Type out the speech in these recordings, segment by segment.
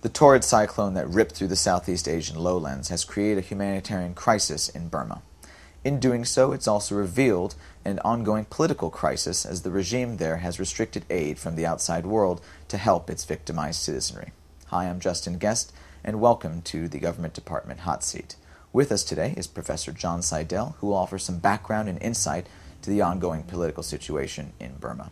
The torrid cyclone that ripped through the Southeast Asian lowlands has created a humanitarian crisis in Burma. In doing so, it's also revealed an ongoing political crisis as the regime there has restricted aid from the outside world to help its victimized citizenry. Hi, I'm Justin Guest, and welcome to the Government Department Hot Seat. With us today is Professor John Sidel, who will offer some background and insight to the ongoing political situation in Burma.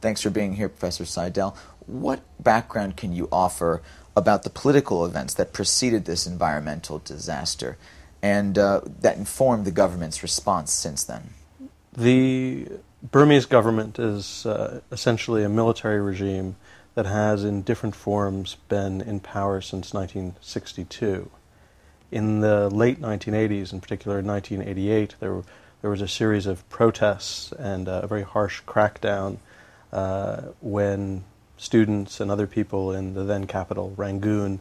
Thanks for being here, Professor Sidel. What background can you offer about the political events that preceded this environmental disaster and uh, that informed the government's response since then? The Burmese government is uh, essentially a military regime that has, in different forms, been in power since 1962. In the late 1980s, in particular in 1988, there, there was a series of protests and uh, a very harsh crackdown uh, when students and other people in the then capital, Rangoon,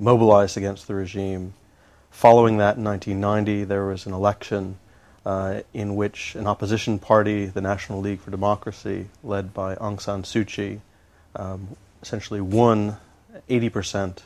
mobilized against the regime. Following that, in 1990, there was an election uh, in which an opposition party, the National League for Democracy, led by Aung San Suu Kyi, um, essentially won 80%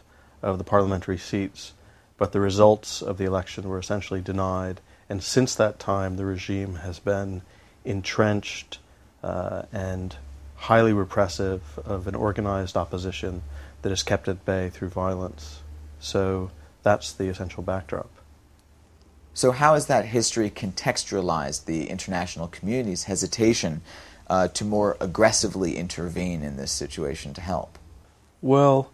of the parliamentary seats, but the results of the election were essentially denied. And since that time, the regime has been entrenched uh, and highly repressive of an organized opposition that is kept at bay through violence. So that's the essential backdrop. So, how has that history contextualized the international community's hesitation uh, to more aggressively intervene in this situation to help? Well,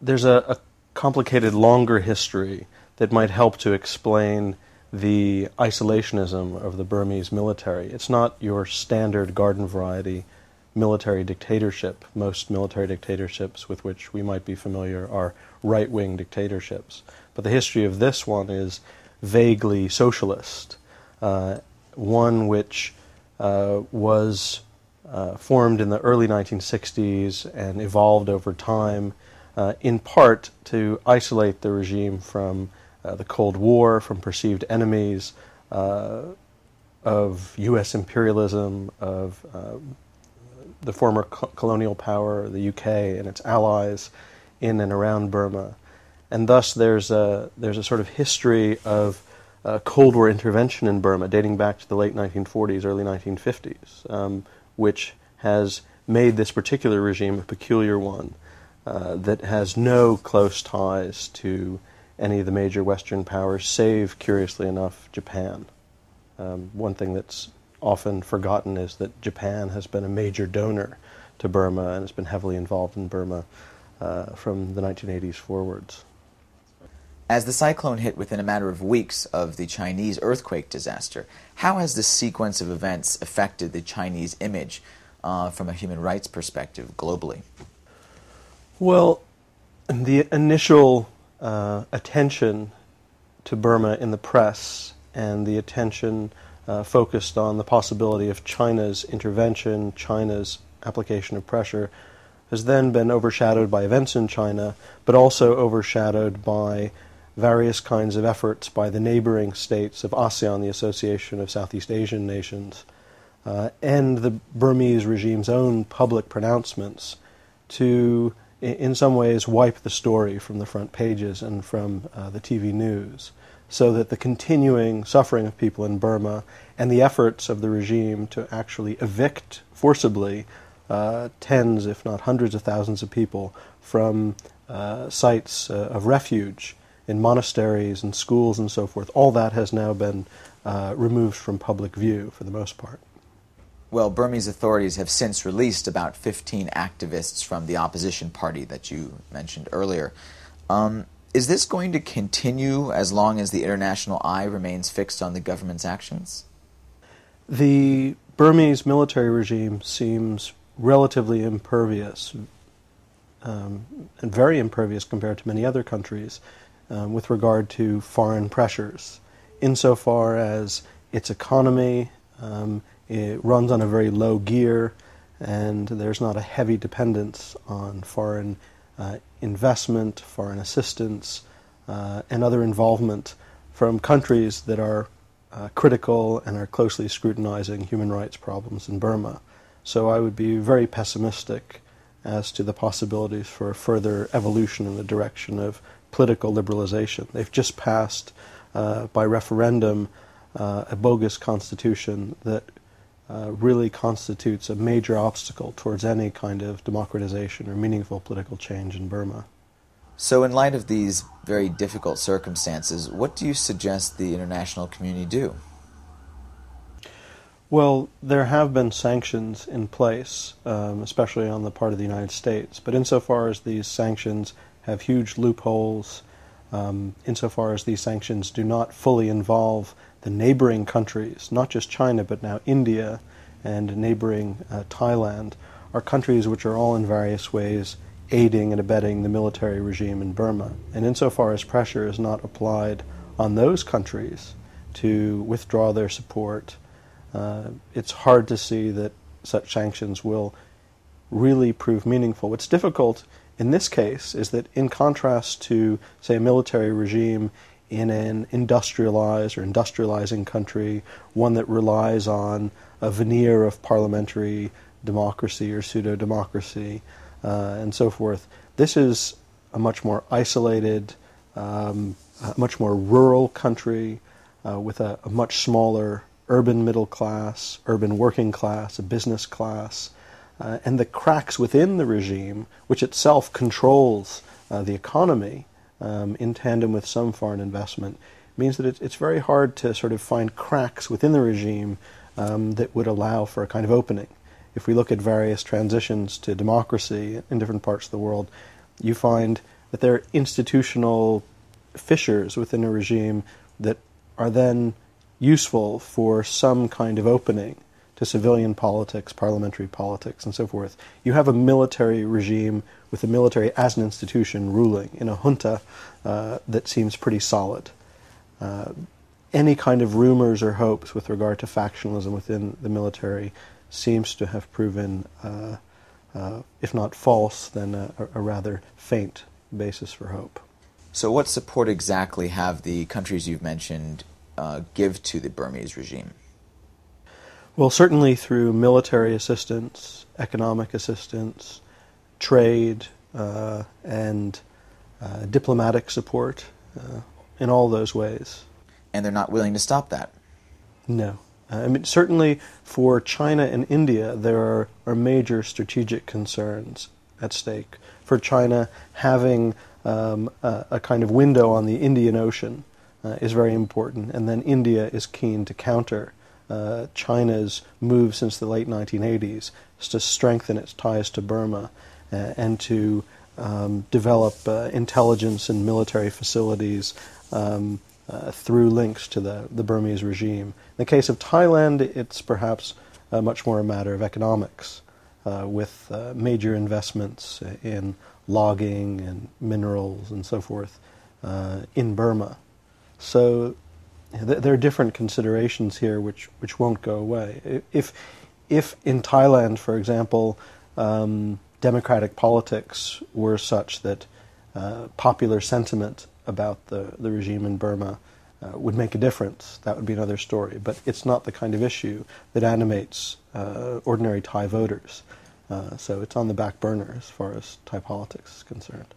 there's a, a complicated, longer history that might help to explain the isolationism of the Burmese military. It's not your standard garden variety military dictatorship. Most military dictatorships with which we might be familiar are right wing dictatorships. But the history of this one is vaguely socialist, uh, one which uh, was uh, formed in the early 1960s and evolved over time, uh, in part to isolate the regime from uh, the Cold War, from perceived enemies uh, of U.S. imperialism, of the former co- colonial power, the UK, and its allies in and around Burma. And thus, there's a, there's a sort of history of uh, Cold War intervention in Burma dating back to the late 1940s, early 1950s, um, which has made this particular regime a peculiar one uh, that has no close ties to any of the major Western powers, save, curiously enough, Japan. Um, one thing that's often forgotten is that Japan has been a major donor to Burma and has been heavily involved in Burma uh, from the 1980s forwards. As the cyclone hit within a matter of weeks of the Chinese earthquake disaster, how has this sequence of events affected the Chinese image uh, from a human rights perspective globally? Well, the initial uh, attention to Burma in the press and the attention uh, focused on the possibility of China's intervention, China's application of pressure, has then been overshadowed by events in China, but also overshadowed by various kinds of efforts by the neighboring states of ASEAN, the Association of Southeast Asian Nations, uh, and the Burmese regime's own public pronouncements to, in some ways, wipe the story from the front pages and from uh, the TV news so that the continuing suffering of people in Burma and the efforts of the regime to actually evict forcibly uh, tens, if not hundreds of thousands of people from uh, sites uh, of refuge in monasteries and schools and so forth, all that has now been uh, removed from public view for the most part. Well, Burmese authorities have since released about 15 activists from the opposition party that you mentioned earlier. Um, is this going to continue as long as the international eye remains fixed on the government's actions? The Burmese military regime seems relatively impervious, um, and very impervious compared to many other countries, um, with regard to foreign pressures, insofar as its economy um, it runs on a very low gear, and there's not a heavy dependence on foreign uh, investment, foreign assistance, uh, and other involvement from countries that are uh, critical and are closely scrutinizing human rights problems in Burma. So I would be very pessimistic as to the possibilities for further evolution in the direction of political liberalization. They've just passed uh, by referendum uh, a bogus constitution that uh, really constitutes a major obstacle towards any kind of democratization or meaningful political change in Burma. So, in light of these very difficult circumstances, what do you suggest the international community do? Well, there have been sanctions in place, um, especially on the part of the United States. But insofar as these sanctions have huge loopholes, um, insofar as these sanctions do not fully involve the neighboring countries, not just China, but now India and neighboring uh, Thailand, are countries which are all in various ways aiding and abetting the military regime in Burma. And insofar as pressure is not applied on those countries to withdraw their support, uh, it's hard to see that such sanctions will really prove meaningful. What's difficult in this case is that, in contrast to, say, a military regime in an industrialized or industrializing country, one that relies on a veneer of parliamentary democracy or pseudo democracy uh, and so forth, this is a much more isolated, um, much more rural country uh, with a, a much smaller urban middle class, urban working class, a business class, uh, and the cracks within the regime, which itself controls uh, the economy um, in tandem with some foreign investment, means that it, it's very hard to sort of find cracks within the regime um, that would allow for a kind of opening. If we look at various transitions to democracy in different parts of the world, you find that there are institutional fissures within a regime that are then useful for some kind of opening to civilian politics, parliamentary politics, and so forth. You have a military regime with the military as an institution ruling in a junta uh, that seems pretty solid. Uh, any kind of rumors or hopes with regard to factionalism within the military seems to have proven, uh, uh if not false, then a, a rather faint basis for hope. So, what support exactly have the countries you've mentioned uh, give to the Burmese regime? Well, certainly through military assistance, economic assistance, trade, uh, and uh, diplomatic support uh, in all those ways. And they're not willing to stop that? No. Uh, I mean, certainly for China and India, there are, are major strategic concerns at stake. For China, having um, a, a, kind of window on the Indian Ocean uh, is very important, and then India is keen to counter uh, China's move since the late 1980s is to strengthen its ties to Burma uh, and to um, develop uh, intelligence and military facilities um, uh, through links to the, the Burmese regime. In the case of Thailand, it's perhaps much more a matter of economics, with major investments in logging and minerals and so forth in Burma. So there are different considerations here which, which won't go away. If, if in Thailand, for example, um, democratic politics were such that uh, popular sentiment about the, the regime in Burma uh, would make a difference, that would be another story. But it's not the kind of issue that animates uh, ordinary Thai voters. Uh, so it's on the back burner as far as Thai politics is concerned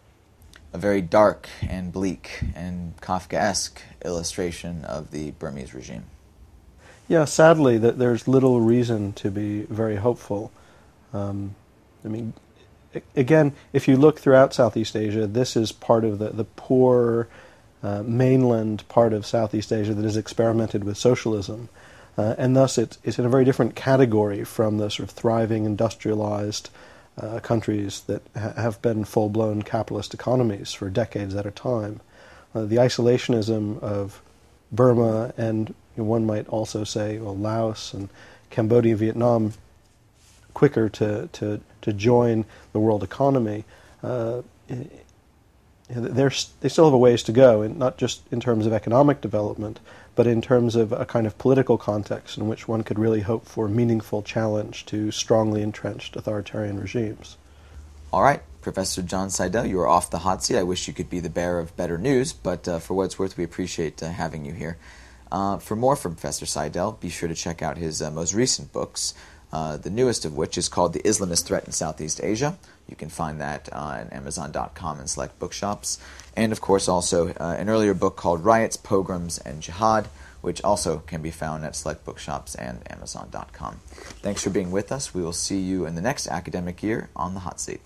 a very dark and bleak and Kafkaesque illustration of the Burmese regime. Yeah, sadly, that there's little reason to be very hopeful. Um, I mean, again, if you look throughout Southeast Asia, this is part of the, the poor uh, mainland part of Southeast Asia that has experimented with socialism. Uh, and thus, it, it's in a very different category from the sort of thriving, industrialized uh, countries that ha- have been full blown capitalist economies for decades at a time. Uh, the isolationism of Burma and you know, one might also say well, Laos and Cambodia, Vietnam, quicker to, to, to join the world economy. Uh, they still have a ways to go, and not just in terms of economic development, but in terms of a kind of political context in which one could really hope for meaningful challenge to strongly entrenched authoritarian regimes. All right, Professor John Sidel, you are off the hot seat. I wish you could be the bearer of better news, but uh, for what it's worth, we appreciate uh, having you here. Uh, for more from Professor Sidel, be sure to check out his uh, most recent books, uh, the newest of which is called The Islamist Threat in Southeast Asia You can find that on Amazon.com and select bookshops. And of course, also uh, an earlier book called Riots, Pogroms, and Jihad, which also can be found at select bookshops and Amazon.com. Thanks for being with us. We will see you in the next academic year on the hot seat.